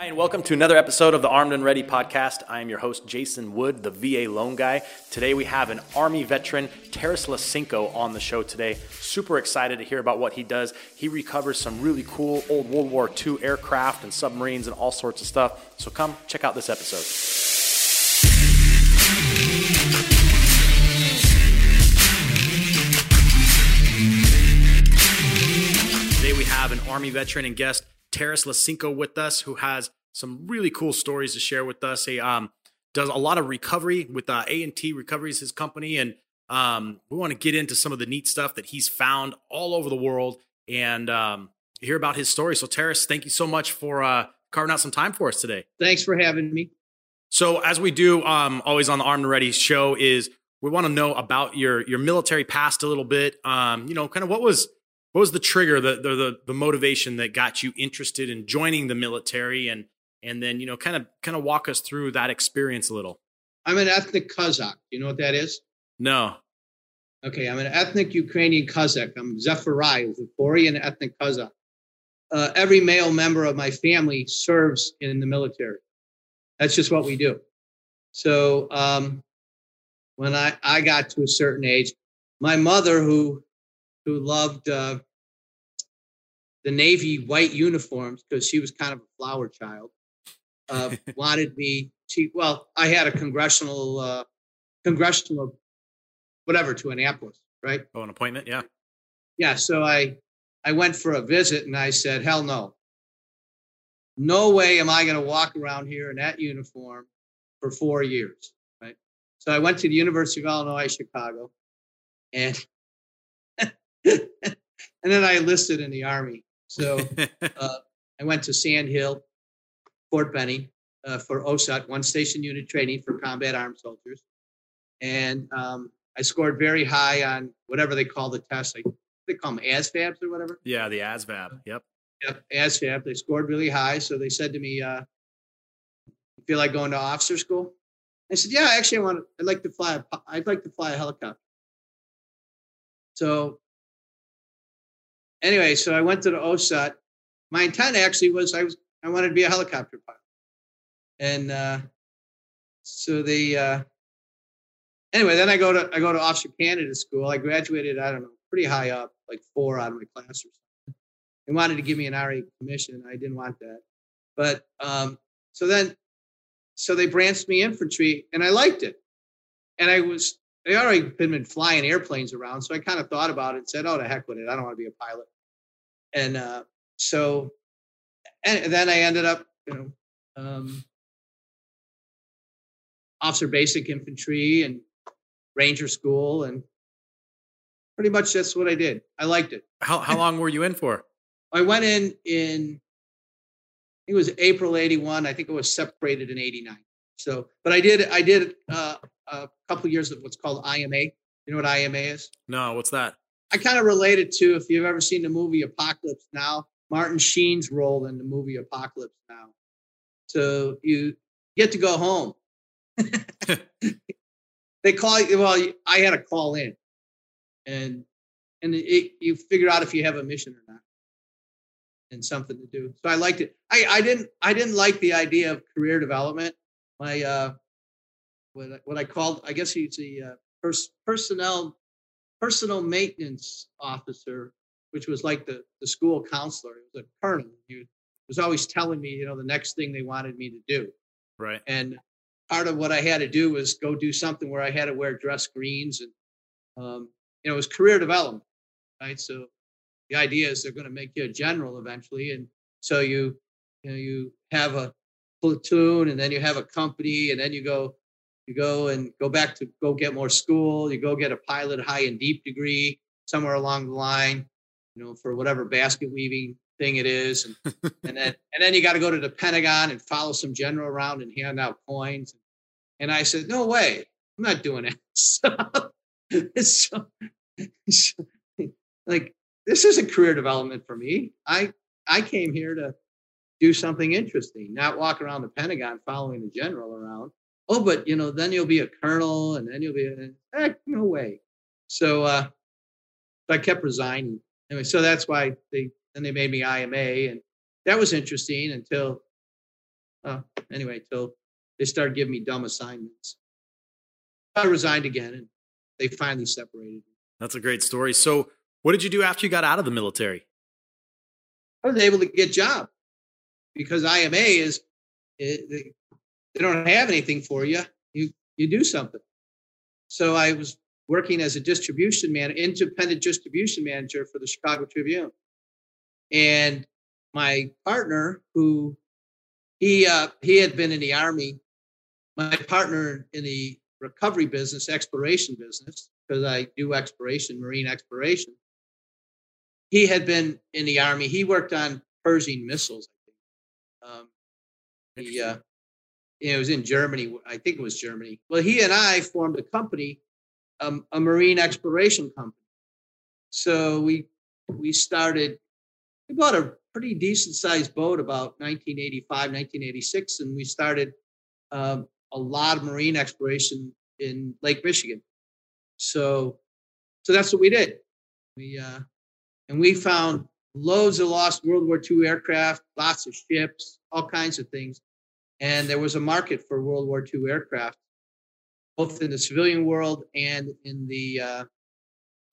Hi, and welcome to another episode of the Armed and Ready podcast. I am your host, Jason Wood, the VA loan guy. Today we have an Army veteran, Taras Lysenko, on the show today. Super excited to hear about what he does. He recovers some really cool old World War II aircraft and submarines and all sorts of stuff. So come check out this episode. Today we have an Army veteran and guest, Taras Lysenko, with us, who has some really cool stories to share with us. He um, does a lot of recovery with uh, A&T Recoveries, his company, and um, we want to get into some of the neat stuff that he's found all over the world and um, hear about his story. So, Taras, thank you so much for uh, carving out some time for us today. Thanks for having me. So, as we do um, always on the Armed and Ready show, is we want to know about your your military past a little bit. Um, you know, kind of what was what was the trigger, the, the the the motivation that got you interested in joining the military, and and then you know, kind of kind of walk us through that experience a little. I'm an ethnic Cossack. You know what that is? No. Okay, I'm an ethnic Ukrainian Cossack. I'm Zefariah, Zaforian ethnic Cossack. Uh, every male member of my family serves in the military. That's just what we do. So um, when I, I got to a certain age, my mother, who who loved uh, the Navy white uniforms because she was kind of a flower child, uh, wanted me to. Well, I had a congressional uh, congressional whatever to Annapolis, right? Oh, an appointment, yeah. Yeah. So I I went for a visit and I said, hell no. No way am I going to walk around here in that uniform for four years, right? So I went to the University of Illinois Chicago, and and then I enlisted in the army. So uh, I went to Sand Hill, Fort Benning uh, for OSUT, one station unit training for combat armed soldiers, and um, I scored very high on whatever they call the test. Like they call them ASVABs or whatever. Yeah, the ASVAB. Yep. Yep, ASVAB. They scored really high, so they said to me, uh, "You feel like going to officer school?" I said, "Yeah, actually, I want. To, I'd like to fly. A, I'd like to fly a helicopter." So anyway, so I went to the OSUT. My intent actually was I was I wanted to be a helicopter pilot, and uh, so the uh, anyway, then I go to I go to officer candidate school. I graduated. I don't know, pretty high up, like four out of my class or something. They wanted to give me an RA commission. I didn't want that, but um, so then so they branched me infantry, and I liked it. And I was they already been flying airplanes around, so I kind of thought about it and said, "Oh, the heck with it! I don't want to be a pilot." And uh, so, and then I ended up, you know, um, officer basic infantry and ranger school, and pretty much that's what I did. I liked it. How how long were you in for? I went in in it was April 81. I think it was separated in 89. So, but I did, I did uh, a couple years of what's called IMA. You know what IMA is? No, what's that? I kind of related to if you've ever seen the movie Apocalypse Now, Martin Sheen's role in the movie Apocalypse Now. So you get to go home. they call you. Well, I had to call in, and and it, you figure out if you have a mission or not and something to do. So I liked it. I, I didn't I didn't like the idea of career development. My uh, what I, what I called I guess he's the uh, pers- personnel personal maintenance officer, which was like the the school counselor. It was a colonel. He was always telling me, you know, the next thing they wanted me to do. Right. And part of what I had to do was go do something where I had to wear dress greens and um, you know, it was career development, right? So the idea is they're going to make you a general eventually and so you you know you have a platoon and then you have a company and then you go you go and go back to go get more school you go get a pilot high and deep degree somewhere along the line you know for whatever basket weaving thing it is and, and then and then you got to go to the pentagon and follow some general around and hand out coins and i said no way i'm not doing it so, so, so like this isn't career development for me. I I came here to do something interesting, not walk around the Pentagon following the general around. Oh, but you know, then you'll be a colonel, and then you'll be a, heck, no way. So uh, I kept resigning. Anyway, so that's why they then they made me IMA, and that was interesting until uh, anyway, till they started giving me dumb assignments. I resigned again, and they finally separated. That's a great story. So, what did you do after you got out of the military? I was able to get a job because IMA is it, they, don't have anything for you. You you do something. So I was working as a distribution man, independent distribution manager for the Chicago Tribune, and my partner, who he uh, he had been in the army, my partner in the recovery business, exploration business, because I do exploration, marine exploration. He had been in the army. He worked on Pershing missiles. Um, he, uh, it was in Germany. I think it was Germany. Well, he and I formed a company, um, a marine exploration company. So we we started. We bought a pretty decent sized boat about 1985, 1986, and we started um, a lot of marine exploration in Lake Michigan. So, so that's what we did. We uh, and we found loads of lost World War II aircraft, lots of ships, all kinds of things, and there was a market for World War II aircraft, both in the civilian world and in the uh,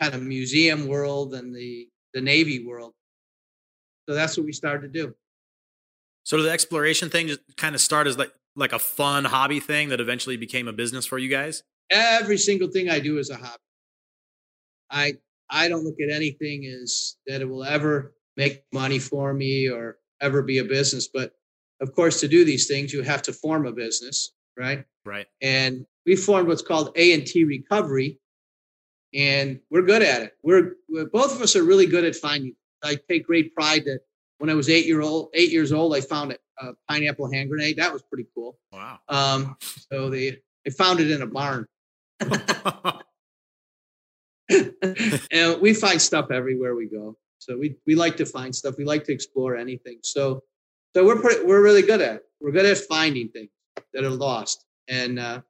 kind of museum world and the the Navy world. So that's what we started to do. So the exploration thing just kind of started as like like a fun hobby thing that eventually became a business for you guys? Every single thing I do is a hobby. I I don't look at anything as that it will ever make money for me or ever be a business. But of course, to do these things, you have to form a business, right? Right. And we formed what's called A and T Recovery, and we're good at it. We're, we're both of us are really good at finding. I take great pride that when I was eight year old, eight years old, I found a pineapple hand grenade. That was pretty cool. Wow. Um, so they they found it in a barn. and we find stuff everywhere we go. So we we like to find stuff. We like to explore anything. So so we're pretty, we're really good at it. We're good at finding things that are lost. And uh,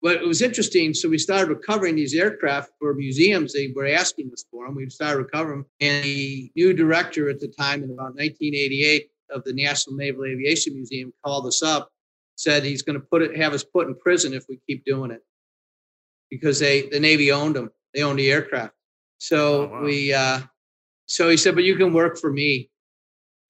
but it was interesting. So we started recovering these aircraft for museums. They were asking us for them. We started recovering them. And the new director at the time, in about 1988, of the National Naval Aviation Museum, called us up, said he's going to put it, have us put in prison if we keep doing it, because they the Navy owned them. They owned the aircraft. So oh, wow. we, uh, so he said, but you can work for me.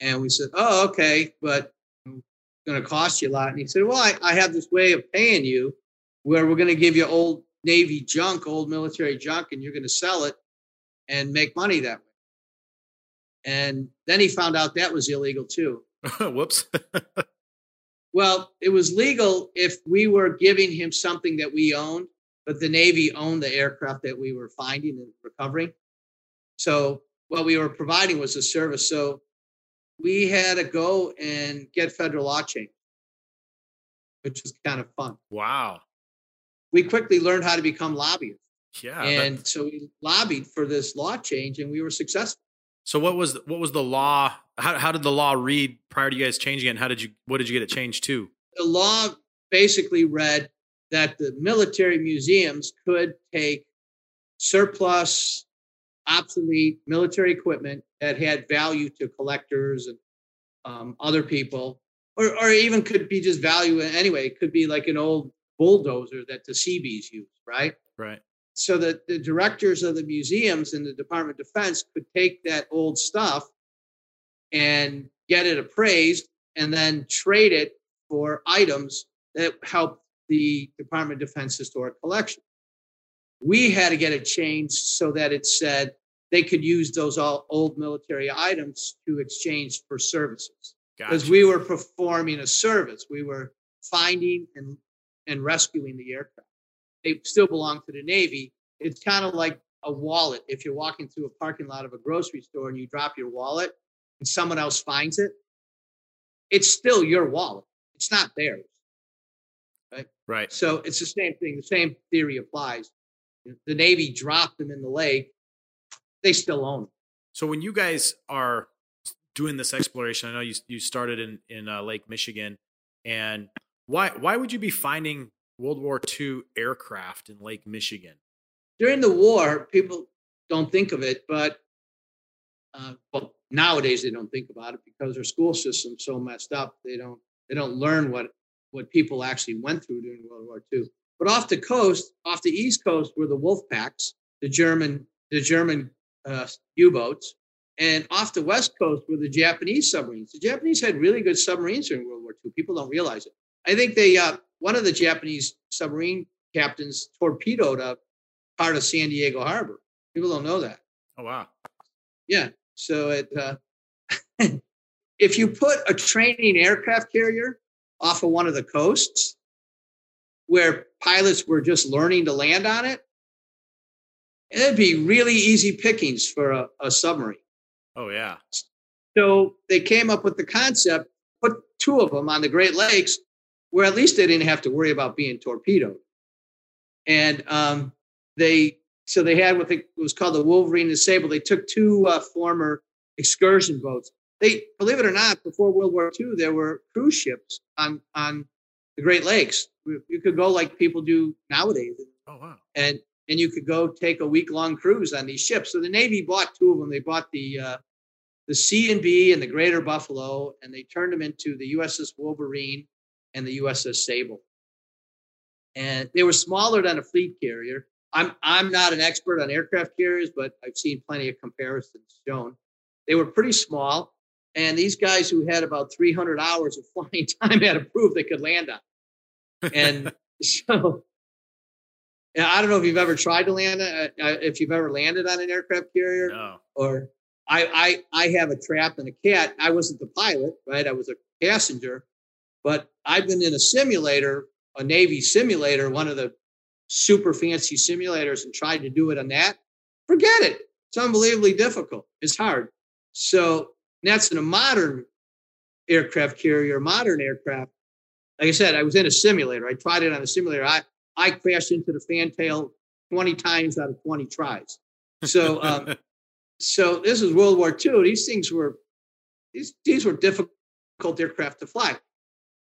And we said, oh, okay, but it's going to cost you a lot. And he said, well, I, I have this way of paying you where we're going to give you old Navy junk, old military junk, and you're going to sell it and make money that way. And then he found out that was illegal too. Whoops. well, it was legal if we were giving him something that we owned but the Navy owned the aircraft that we were finding and recovering. So what we were providing was a service. So we had to go and get federal law change, which was kind of fun. Wow. We quickly learned how to become lobbyists. Yeah. And so we lobbied for this law change and we were successful. So what was what was the law? How how did the law read prior to you guys changing it? And how did you what did you get it changed to? The law basically read that the military museums could take surplus, obsolete military equipment that had value to collectors and um, other people, or, or even could be just value anyway. It could be like an old bulldozer that the Seabees use, right? Right. So that the directors of the museums and the Department of Defense could take that old stuff and get it appraised and then trade it for items that help the Department of Defense Historic Collection. We had to get it changed so that it said they could use those all old military items to exchange for services. Because gotcha. we were performing a service, we were finding and, and rescuing the aircraft. They still belong to the Navy. It's kind of like a wallet. If you're walking through a parking lot of a grocery store and you drop your wallet and someone else finds it, it's still your wallet. It's not theirs right? Right. So it's the same thing. The same theory applies. The Navy dropped them in the lake; they still own. So when you guys are doing this exploration, I know you you started in in uh, Lake Michigan, and why why would you be finding World War II aircraft in Lake Michigan? During the war, people don't think of it, but uh, well, nowadays they don't think about it because their school system's so messed up. They don't They don't learn what what people actually went through during World War II. But off the coast, off the east coast, were the wolf packs, the German the German uh, U-boats, and off the west coast were the Japanese submarines. The Japanese had really good submarines during World War II. People don't realize it. I think they uh, one of the Japanese submarine captains torpedoed a part of San Diego Harbor. People don't know that. Oh wow. Yeah. So it uh, if you put a training aircraft carrier off of one of the coasts where pilots were just learning to land on it, it'd be really easy pickings for a, a submarine. Oh yeah. So they came up with the concept, put two of them on the Great Lakes, where at least they didn't have to worry about being torpedoed. And um, they so they had what they, was called the Wolverine and Sable. They took two uh, former excursion boats. They believe it or not, before World War II, there were cruise ships on on the Great Lakes. You could go like people do nowadays. Oh wow! And and you could go take a week long cruise on these ships. So the Navy bought two of them. They bought the uh, the Seeandbee and the Greater Buffalo, and they turned them into the USS Wolverine and the USS Sable. And they were smaller than a fleet carrier. I'm I'm not an expert on aircraft carriers, but I've seen plenty of comparisons shown. They were pretty small, and these guys who had about 300 hours of flying time had to prove they could land on. And so I don't know if you've ever tried to land, uh, if you've ever landed on an aircraft carrier, no. or I, I, I have a trap and a cat. I wasn't the pilot, right? I was a passenger, but I've been in a simulator, a Navy simulator, one of the super fancy simulators, and tried to do it on that. Forget it. It's unbelievably difficult. It's hard. So that's in a modern aircraft carrier, modern aircraft. Like I said, I was in a simulator. I tried it on a simulator. I I crashed into the fantail 20 times out of 20 tries. So, um, so this is World War II. These things were, these, these were difficult aircraft to fly.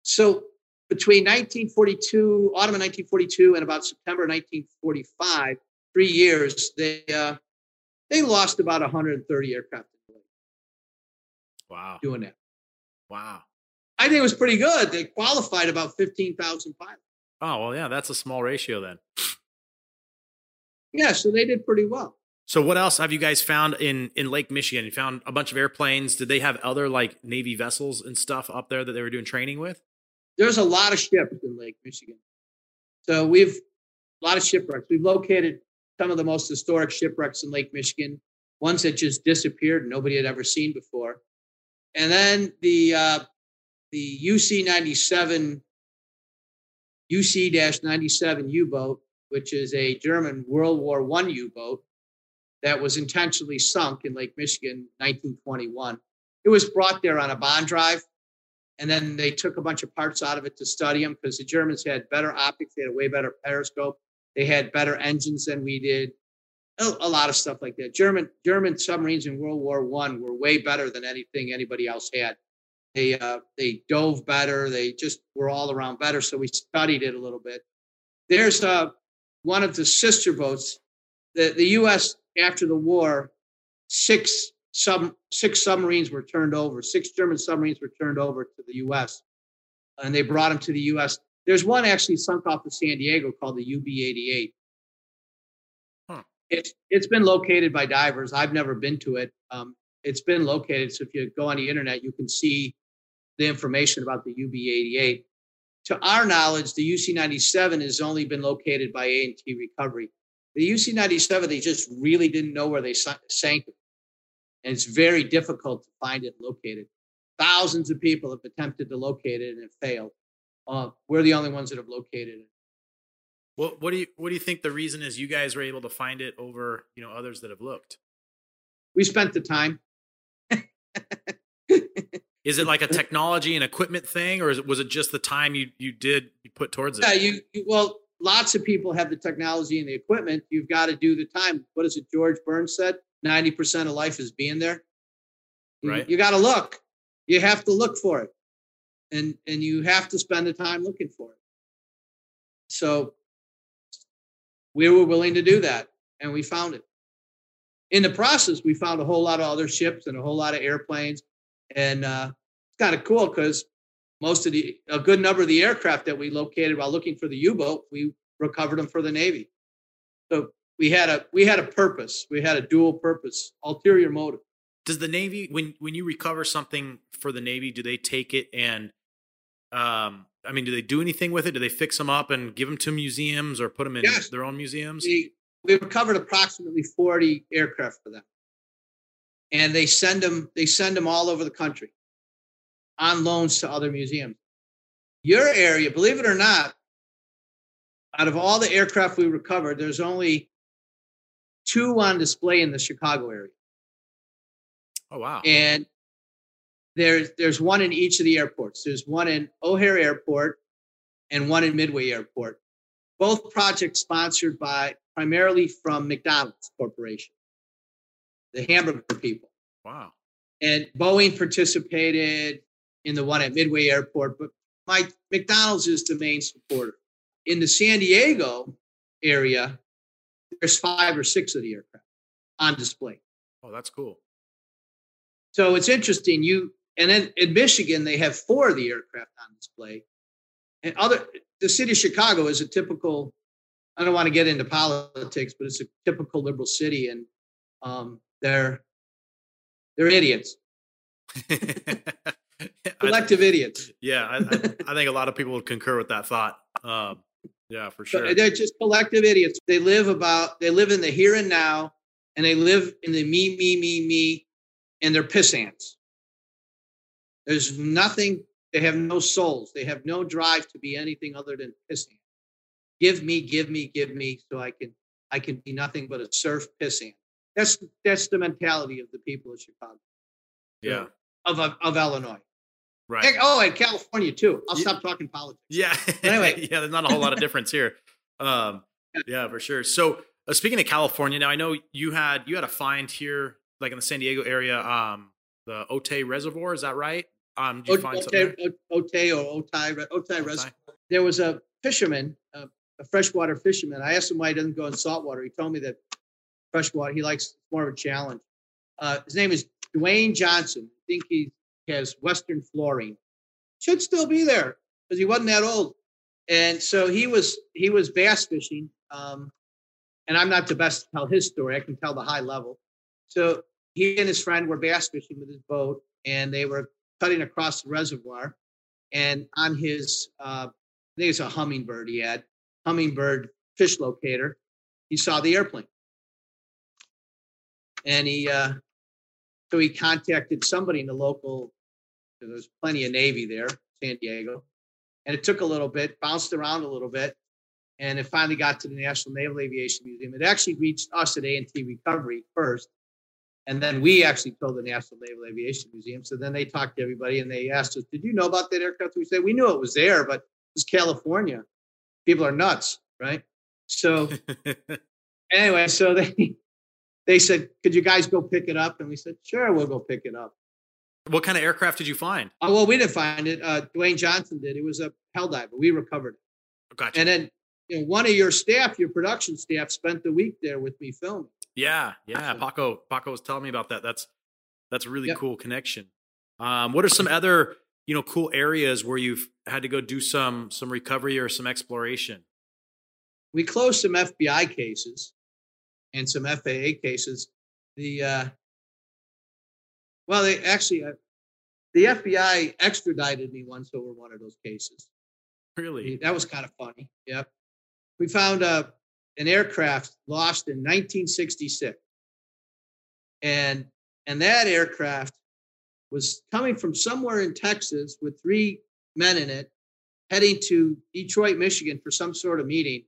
So between 1942, autumn of 1942 and about September 1945, three years, they, uh, they lost about 130 aircraft. Wow. Doing that. Wow. I think it was pretty good. They qualified about 15,000 pilots. Oh, well, yeah, that's a small ratio then. Yeah, so they did pretty well. So what else have you guys found in in Lake Michigan? You found a bunch of airplanes. Did they have other like Navy vessels and stuff up there that they were doing training with? There's a lot of ships in Lake Michigan. So we've a lot of shipwrecks. We've located some of the most historic shipwrecks in Lake Michigan, ones that just disappeared and nobody had ever seen before. And then the uh, the UC 97 UC 97 U boat, which is a German World War I U boat that was intentionally sunk in Lake Michigan 1921. It was brought there on a bond drive. And then they took a bunch of parts out of it to study them because the Germans had better optics. They had a way better periscope. They had better engines than we did. A, lot of stuff like that. German German submarines in World War One were way better than anything anybody else had. They uh, they dove better. They just were all around better. So we studied it a little bit. There's uh, one of the sister boats. The the U.S. after the war, six sub six submarines were turned over. Six German submarines were turned over to the U.S. and they brought them to the U.S. There's one actually sunk off of San Diego called the UB-88. Huh. It's it's been located by divers. I've never been to it. Um, it's been located. So if you go on the internet, you can see the information about the UB88. To our knowledge, the UC97 has only been located by A&T Recovery. The UC97, they just really didn't know where they sank it. And it's very difficult to find it located. Thousands of people have attempted to locate it and it failed. Uh, we're the only ones that have located it. Well, what do you what do you think the reason is you guys were able to find it over you know others that have looked? We spent the time. Is it like a technology and equipment thing, or it, was it just the time you you did you put towards it? Yeah, you, you well, lots of people have the technology and the equipment. You've got to do the time. What is it? George Burns said, ninety percent of life is being there. Right. You, you got to look. You have to look for it, and and you have to spend the time looking for it. So we were willing to do that, and we found it. In the process, we found a whole lot of other ships and a whole lot of airplanes and uh, it's kind of cool because most of the a good number of the aircraft that we located while looking for the U-boat, we recovered them for the Navy. So we had a we had a purpose. We had a dual purpose, ulterior motive. Does the Navy when when you recover something for the Navy, do they take it and um I mean, do they do anything with it? Do they fix them up and give them to museums or put them in Yes. their own museums? We, we recovered approximately 40 aircraft for them. And they send them they send them all over the country on loans to other museums. Your area, believe it or not, out of all the aircraft we recovered, there's only two on display in the Chicago area. Oh wow. and there's there's one in each of the airports. There's one in O'Hare Airport and one in Midway Airport. Both projects sponsored by primarily from McDonald's Corporation, the hamburger people. wow. And Boeing participated in the one at Midway Airport, but my McDonald's is the main supporter. In the San Diego area, there's five or six of the aircraft on display. Oh, that's cool. So it's interesting. You and then in Michigan they have four of the aircraft on display. And other the city of Chicago is a typical. I don't want to get into politics, but it's a typical liberal city, and um, they're they're idiots, I- collective idiots. yeah, I, I, I think a lot of people would concur with that thought. Um, yeah, for So sure. they're just collective idiots. They live about they live in the here and now, and they live in the me me me me, and they're pissants. There's nothing. They have no souls. They have no drive to be anything other than pissant. Give me, give me, give me, so I can I can be nothing but a surf pissant. That's that's the mentality of the people of Chicago, yeah, of of, of Illinois. right. Heck, Oh, and California too. I'll Yeah. stop talking politics. Yeah. Anyway. yeah, there's not a whole lot of difference here. Um, yeah, for sure. So uh, speaking of California, now I know you had you had a find here, like in the San Diego area, um, the Otay Reservoir. Is that right? Um, did you find something Otay, there? Otay or Otay, Otay Otay. Reservoir. There was a fisherman, uh, a freshwater fisherman. I asked him why he doesn't go in saltwater. He told me that freshwater, he likes more of a challenge. Uh, his name is Dwayne Johnson. I think he has Western Flooring. Should still be there because he wasn't that old. And so he was he was bass fishing. Um, and I'm not the best to tell his story. I can tell the high level. So he and his friend were bass fishing with his boat, and they were cutting across the reservoir. And on his, uh, I think it's a Humminbird he had, Humminbird fish locator, he saw the airplane. And he, uh, so he contacted somebody in the local, there was plenty of Navy there, San Diego. And it took a little bit, bounced around a little bit, and it finally got to the National Naval Aviation Museum. It actually reached us at A&T Recovery first, and then we actually told the National Naval Aviation Museum. So then they talked to everybody and they asked us, Did you know about that aircraft? We said, We knew it was there, but it's California. People are nuts, right? So anyway, so they they said, Could you guys go pick it up? And we said, Sure, we'll go pick it up. what kind of aircraft did you find? Oh, well, we didn't find it. Uh, Dwayne Johnson did. It was a Helldiver. We recovered it. Gotcha. And then you know, one of your staff, your production staff, spent the week there with me filming. yeah, yeah. So- Paco, Paco was telling me about that. That's that's a really Yep. cool connection. Um, what are some other you know cool areas where you've had to go do some some recovery or some exploration? we closed some FBI cases and some FAA cases. The uh, well, they actually uh, the FBI extradited me once over one of those cases. Really? That was kind of funny. Yep. We found uh, an aircraft lost in 1966, and and that aircraft was coming from somewhere in Texas with three men in it, heading to Detroit, Michigan for some sort of meeting.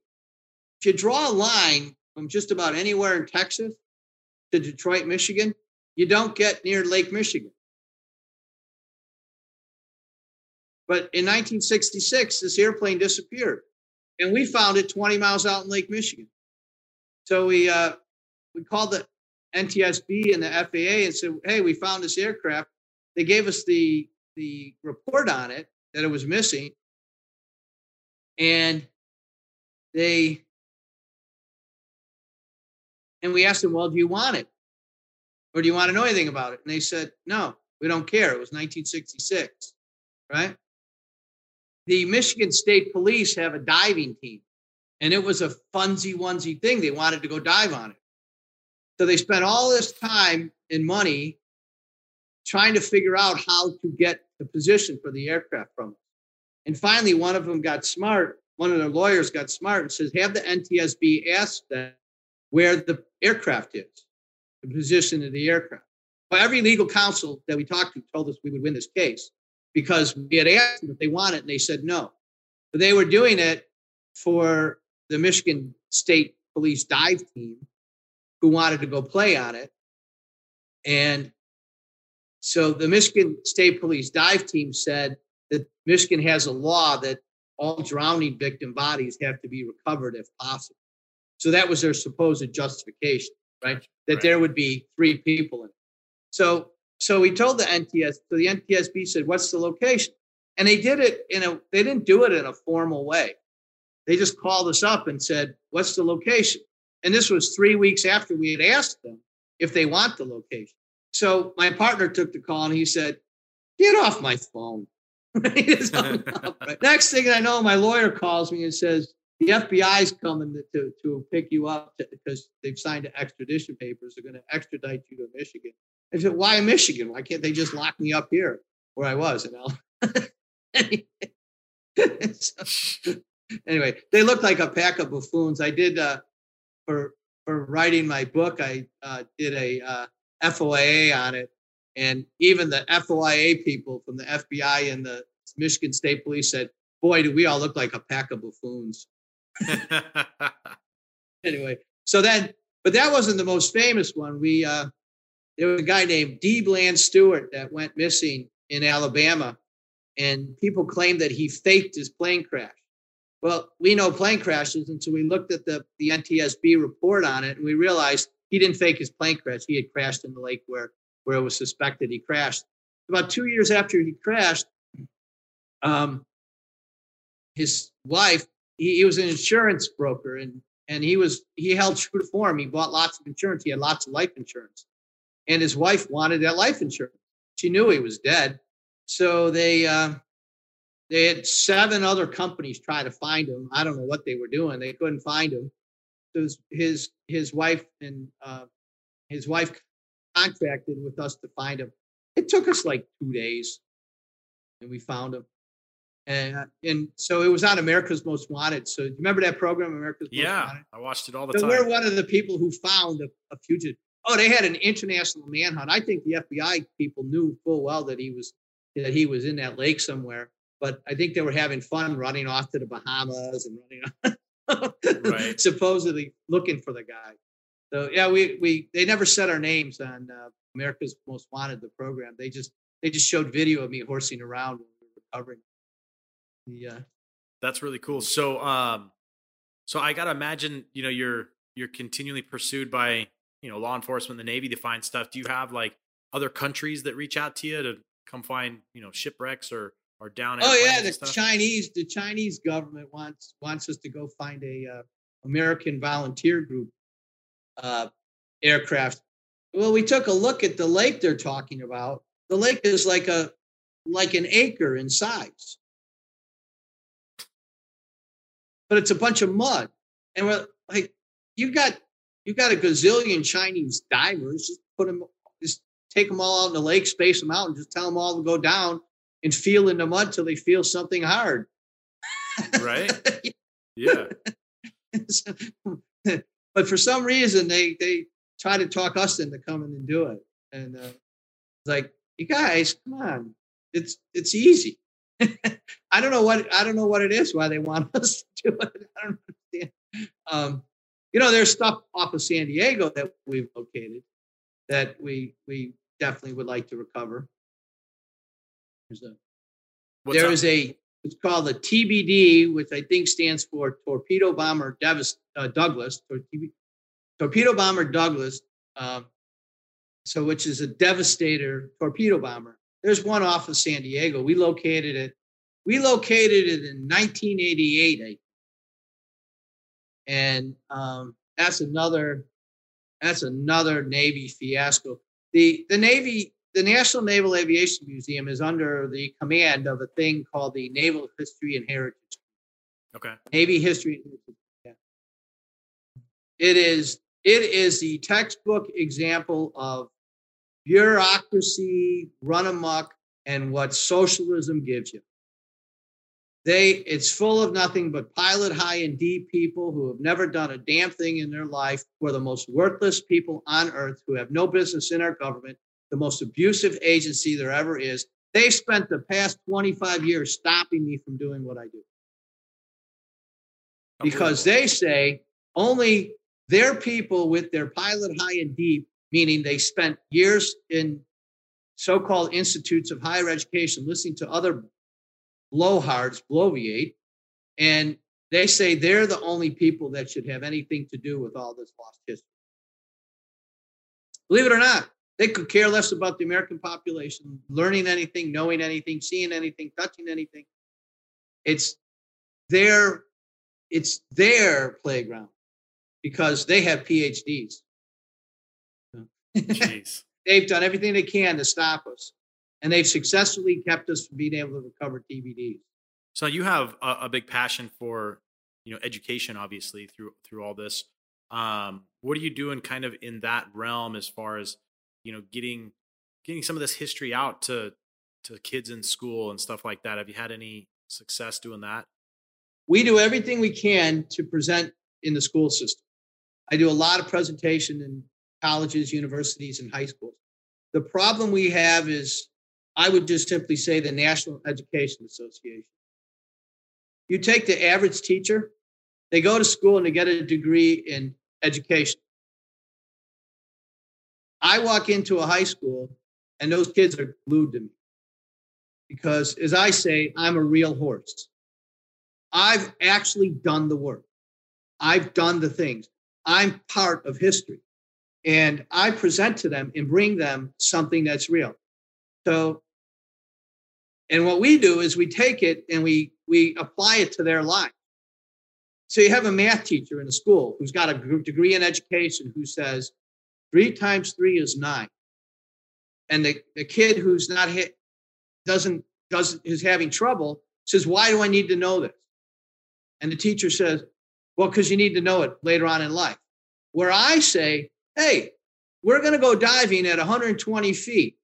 If you draw a line from just about anywhere in Texas to Detroit, Michigan, you don't get near Lake Michigan. But in 1966, this airplane disappeared, and we found it 20 miles out in Lake Michigan. So we uh, we called the NTSB and the FAA and said, "Hey, we found this aircraft." They gave us the the report on it that it was missing, and they and we asked them, "Well, do you want it, or do you want to know anything about it?" And they said, "No, we don't care. It was 1966, right?" the Michigan State Police have a diving team, and it was a funsy onesie thing. They wanted to go dive on it. So they spent all this time and money trying to figure out how to get the position for the aircraft from. And finally, one of them got smart. One of their lawyers got smart and says, have the NTSB ask them where the aircraft is, the position of the aircraft. Well, every legal counsel that we talked to told us we would win this case because we had asked them if they wanted and they said no. But they were doing it for the Michigan State Police dive team who wanted to go play on it. And so the Michigan State Police dive team said that Michigan has a law that all drowning victim bodies have to be recovered if possible. So that was their supposed justification, right? That Right. there would be three people in it. So so we told the NTS, so the NTSB said, what's the location? And they did it in a they didn't do it in a formal way. They just called us up and said, what's the location? And this was three weeks after we had asked them if they want the location. So my partner took the call and he said, Get off my phone. He just hung up, right? Next thing I know, my lawyer calls me and says, The FBI's coming to, to, pick you up because they've signed extradition papers. They're going to extradite you to Michigan. I said, Why Michigan? Why can't they just lock me up here where I was? And I'll. So- anyway, they looked like a pack of buffoons. I did uh, for for writing my book. I uh, did a uh, FOIA on it, and even the FOIA people from the FBI and the Michigan State Police said, "Boy, do we all look like a pack of buffoons." Anyway, so then, but that wasn't the most famous one. We uh, there was a guy named D. Bland Stewart that went missing in Alabama, and people claimed that he faked his plane crash. Well, we know plane crashes, and so we looked at the the NTSB report on it, and we realized he didn't fake his plane crash. He had crashed in the lake where where it was suspected he crashed. About two years after he crashed, um, his wife, he, he was an insurance broker, and and he was he held true to form. He bought lots of insurance. He had lots of life insurance, and his wife wanted that life insurance. She knew he was dead, so they. Uh, they had seven other companies try to find him. I don't know what they were doing. They couldn't find him. So his his, wife and uh, his wife contracted with us to find him. It took us like two days, and we found him. And and so it was on America's Most Wanted. So do you remember that program, America's Most yeah, Wanted? I watched it all the So time. we're one of the people who found a, a fugitive. Oh, they had an international manhunt. I think the FBI people knew full well that he was that he was in that lake somewhere. But I think they were having fun running off to the Bahamas and running off, Right. supposedly looking for the guy. So yeah, we we they never said our names on uh, America's Most Wanted, the program. They just they just showed video of me horsing around when we were recovering. Yeah. That's really cool. So, um, so I gotta imagine, you know, you're you're continually pursued by you know law enforcement, the Navy to find stuff. Do you have like other countries that reach out to you to come find you know shipwrecks or or down? Oh yeah, the? Chinese the Chinese government wants wants us to go find a uh, American volunteer group uh, aircraft. Well, we took a look at the lake they're talking about. The lake is like a like an acre in size, but it's a bunch of mud. And we're like, you've got you've got a gazillion Chinese divers. Just put them, just take them all out in the lake, space them out, and just tell them all to go down and feel in the mud till they feel something hard. Right. Yeah. but for some reason, they they try to talk us into coming and do it, and uh, it's like you guys, come on, it's it's easy. I don't know what I don't know what it is why they want us to do it. I don't understand. Um, you know, there's stuff off of San Diego that we've located that we we definitely would like to recover. There's a What's there is a it's called a TBD, which I think stands for Torpedo Bomber uh, Douglas, or TB, Torpedo Bomber Douglas. Um, so, which is a devastator torpedo bomber. There's one off of San Diego. We located it. We located it in 1988, and um, that's another that's another Navy fiasco. The the Navy the National Naval Aviation Museum is under the command of a thing called the Naval History and Heritage. Okay. Navy History. Yeah. It is it is the textbook example of bureaucracy run amok and what socialism gives you. They it's full of nothing but pilot high and deep people who have never done a damn thing in their life, who are the most worthless people on earth, who have no business in our government, the most abusive agency there ever is. They've spent the past 25 years stopping me from doing what I do. Because they say only their people with their pilot high and deep, meaning they spent years in so called institutes of higher education listening to other blowhards bloviate, and they say they're the only people that should have anything to do with all this lost history. Believe it or not, they could care less about the American population learning anything, knowing anything, seeing anything, touching anything. It's their it's their playground because they have PhDs. They've done everything they can to stop us and they've successfully kept us from being able to recover TBDs. So you have a, a big passion for you know education, obviously through through all this. Um, what are you doing, kind of in that realm, as far as you know, getting getting some of this history out to to kids in school and stuff like that? Have you had any success doing that? We do everything we can to present in the school system. I do a lot of presentation in colleges, universities, and high schools. The problem we have is I would just simply say the National Education Association. You take the average teacher, they go to school and they get a degree in education. I walk into a high school and those kids are glued to me because, as I say, I'm a real horse. I've actually done the work, I've done the things, I'm part of history. And I present to them and bring them something that's real. So and what we do is we take it and we we apply it to their life. So you have a math teacher in a school who's got a degree in education who says three times three is nine. And the, the kid who's not hit doesn't doesn't is having trouble says, Why do I need to know this? And the teacher says, Well, because you need to know it later on in life. Where I say, Hey, we're going to go diving at 120 feet.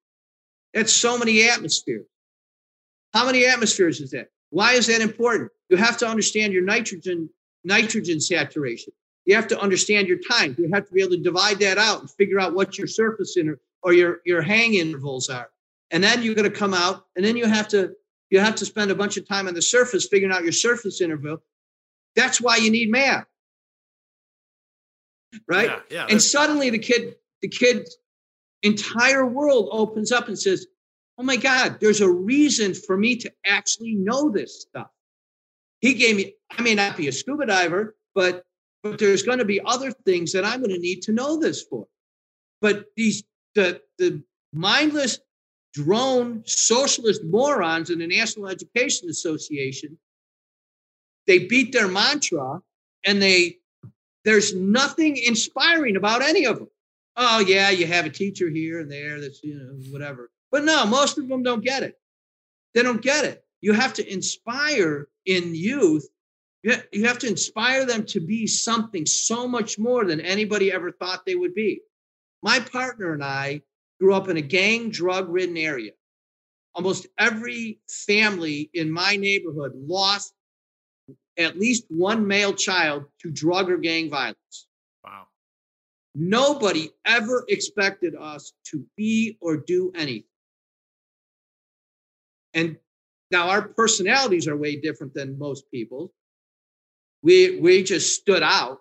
That's so many atmospheres. How many atmospheres is that? Why is that important? You have to understand your nitrogen nitrogen saturation. You have to understand your time. You have to be able to divide that out and figure out what your surface inter or your your hang intervals are. And then you're going to come out, and then you have to you have to spend a bunch of time on the surface figuring out your surface interval. That's why you need math, right? Yeah, yeah, and suddenly the kid the kid's entire world opens up and says, oh my God, there's a reason for me to actually know this stuff. He gave me, I may not be a scuba diver, but but there's going to be other things that I'm going to need to know this for. But these the the mindless drone socialist morons in the National Education Association, they beat their mantra and they there's nothing inspiring about any of them. Oh yeah, you have a teacher here and there that's you know whatever. But no, most of them don't get it. They don't get it. You have to inspire in youth. You have to inspire them to be something so much more than anybody ever thought they would be. My partner and I grew up in a gang drug ridden area. Almost every family in my neighborhood lost at least one male child to drug or gang violence. Wow. Nobody ever expected us to be or do anything. And now our personalities are way different than most people. We we just stood out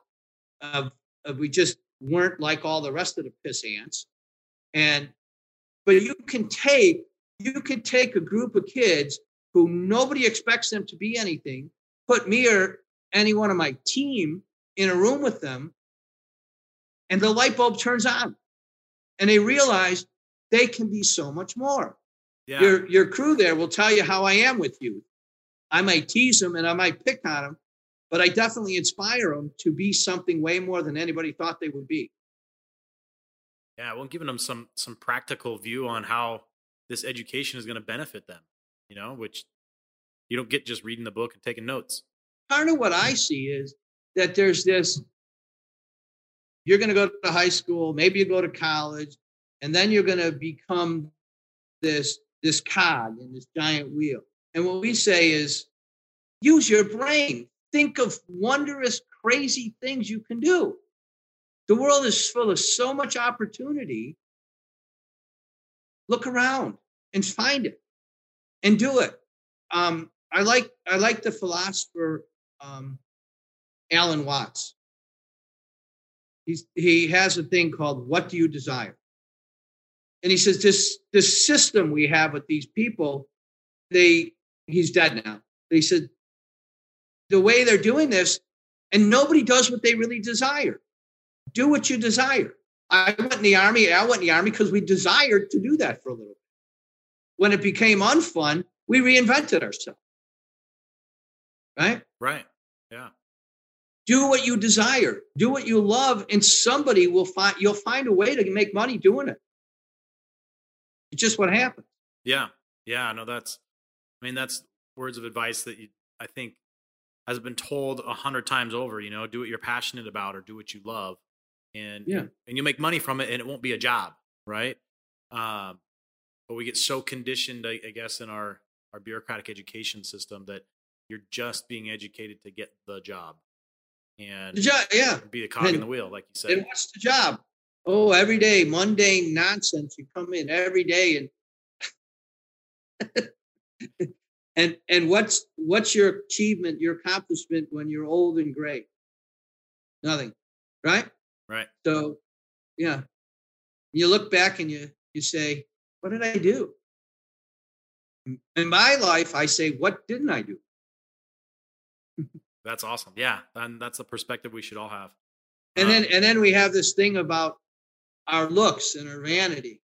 of, of we just weren't like all the rest of the piss ants. And but you can take you can take a group of kids who nobody expects them to be anything, put me or any one of my team in a room with them, and the light bulb turns on. And they realize they can be so much more. Yeah. Your your crew there will tell you how I am with you. I might tease them and I might pick on them, but I definitely inspire them to be something way more than anybody thought they would be. Yeah, well, giving them some some practical view on how this education is going to benefit them. You know, which you don't get just reading the book and taking notes. Part of what I see is that there's this. You're going to go to high school, maybe you go to college, and then you're going to become this this cog in this giant wheel. And what we say is, use your brain. Think of wondrous, crazy things you can do. The world is full of so much opportunity. Look around and find it and do it. Um, I like I like the philosopher um, Alan Watts. He's, he has a thing called "What Do You Desire," and he says this this system we have with these people, they he's dead now. He said the way they're doing this, and nobody does what they really desire do what you desire. I went in the army. I went in the army because we desired to do that for a little bit. When it became unfun, we reinvented ourselves. Right? Right. Yeah. Do what you desire. Do what you love, and somebody will find. You'll find a way to make money doing it. It's just what happens. Yeah. Yeah. No, that's. I mean, that's words of advice that you. I think has been told a hundred times over. You know, do what you're passionate about, or do what you love and yeah. and you make money from it and it won't be a job right um, but we get so conditioned I, I, guess in our our bureaucratic education system that you're just being educated to get the job and the job yeah. be the cog and, in the wheel like you said. and what's the job? Oh every day mundane nonsense. You come in every day and and and what's what's your achievement your accomplishment when you're old and gray? Nothing right? Right. So, yeah, you look back and you you say, "What did I do?" In my life, I say, "What didn't I do?" That's awesome. Yeah, and that's the perspective we should all have. And um, then and then we have this thing about our looks and our vanity.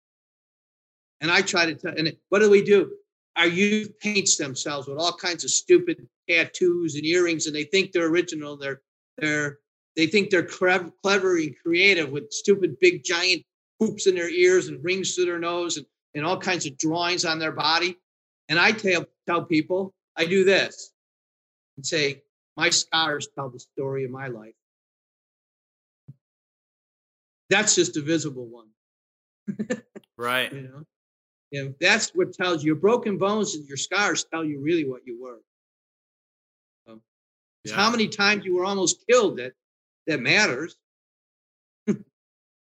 And I try to tell. And what do we do? Our youth paints themselves with all kinds of stupid tattoos and earrings, and they think they're original. They're they're they think they're clever and creative with stupid big giant hoops in their ears and rings to their nose and, and all kinds of drawings on their body. And I tell, tell people, I do this and say, my scars tell the story of my life. That's just a visible one. right. You know, yeah, that's what tells you your broken bones and your scars tell you really what you were. So, yeah. How many times you were almost killed that that matters. you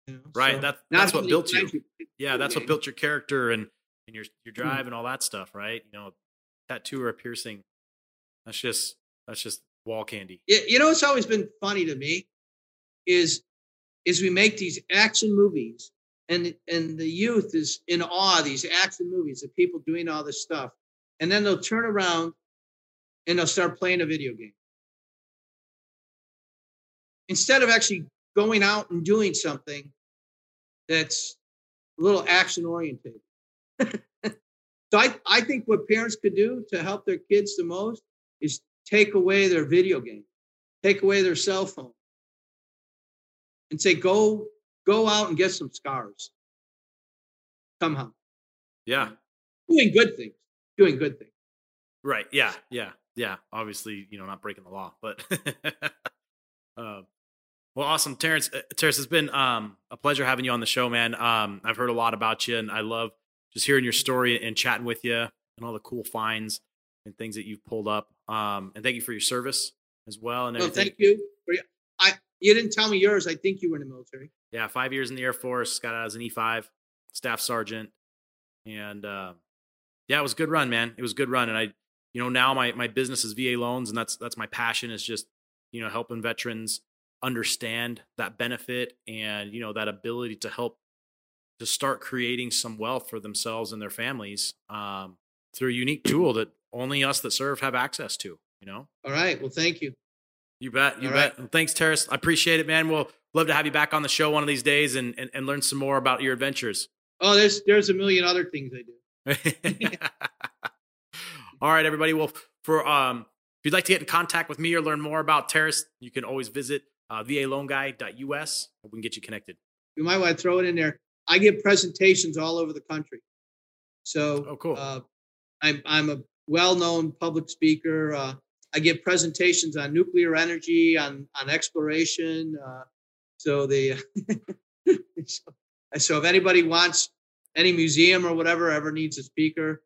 know? Right. So that, that's what built you. Yeah, that's what built your character and, and your your hmm. drive mm and all that stuff, right? You know, tattoo or a piercing. That's just that's just wall candy. You know, it's always been funny to me is is we make these action movies and and the youth is in awe these action movies of people doing all this stuff and then they'll turn around and they'll start playing a video game instead of actually going out and doing something that's a little action oriented. so I, I think what parents could do to help their kids the most is take away their video game, take away their cell phone, and say, go, go out and get some scars. Somehow. Yeah. Doing good things. Doing good things. Right. Yeah. Yeah. Yeah. Obviously, you know, not breaking the law, but uh, well, awesome, Taras. Uh, Taras, it's been um, a pleasure having you on the show, man. Um, I've heard a lot about you, and I love just hearing your story and chatting with you and all the cool finds and things that you've pulled up. Um, and thank you for your service as well. And well, thank you. For, I you didn't tell me yours. I think you were in the military. Yeah, five years in the Air Force. Got out as an E five, staff sergeant, and uh, yeah, it was a good run, man. It was a good run, and I, you know, now my my business is VA loans, and that's that's my passion is just you know helping veterans understand that benefit and you know that ability to help to start creating some wealth for themselves and their families um, through a unique tool that only us that serve have access to you know all right well thank you you bet you all bet right. thanks Taras i appreciate it man we'll love to have you back on the show one of these days and, and, and learn some more about your adventures oh there's there's a million other things i do all right everybody well for um if you'd like to get in contact with me or learn more about Taras you can always visit uh, VALoanGuy.us. We can get you connected. You might want to throw it in there. I give presentations all over the country. So, oh, cool. Uh, I'm I'm a well-known public speaker. Uh, I give presentations on nuclear energy, on on exploration. Uh, so the so, if anybody wants any museum or whatever ever needs a speaker,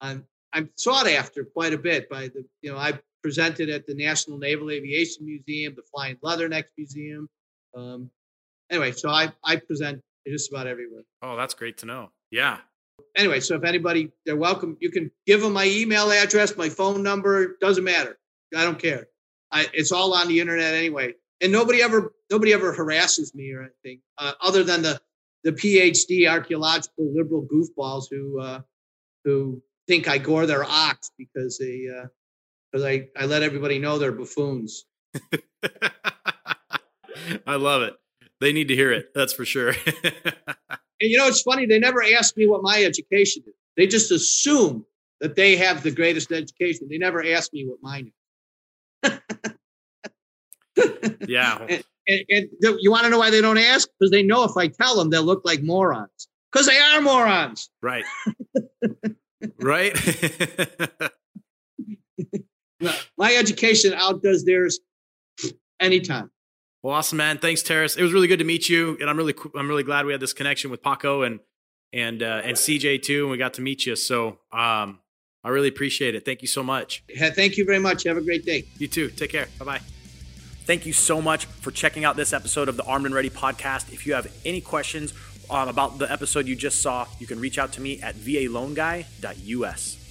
I'm I'm sought after quite a bit by the you know I presented at the National Naval Aviation Museum, the Flying Leathernecks Museum. Um, anyway, so I I present just about everywhere. Oh, that's great to know. Yeah. Anyway, so if anybody, they're welcome. You can give them my email address, my phone number. Doesn't matter. I don't care. I, it's all on the internet anyway. And nobody ever nobody ever harasses me or anything, uh, other than the the PhD archaeological liberal goofballs who uh, who think I gore their ox because they because uh, I I let everybody know they're buffoons. I love it. They need to hear it. That's for sure. and you know, it's funny. They never ask me what my education is. They just assume that they have the greatest education. They never ask me what mine is. yeah. And, and, and you want to know why they don't ask? Because they know if I tell them, they'll look like morons. Because they are morons. Right. right. My education outdoes theirs anytime. Well, awesome, man. Thanks, Taras. It was really good to meet you, and I'm really I'm really glad we had this connection with Paco and and uh, and CJ too, and we got to meet you. So um, I really appreciate it. Thank you so much. Thank you very much. Have a great day. You too. Take care. Bye bye. Thank you so much for checking out this episode of the Armed and Ready podcast. If you have any questions um, about the episode you just saw, you can reach out to me at valoanguy.us.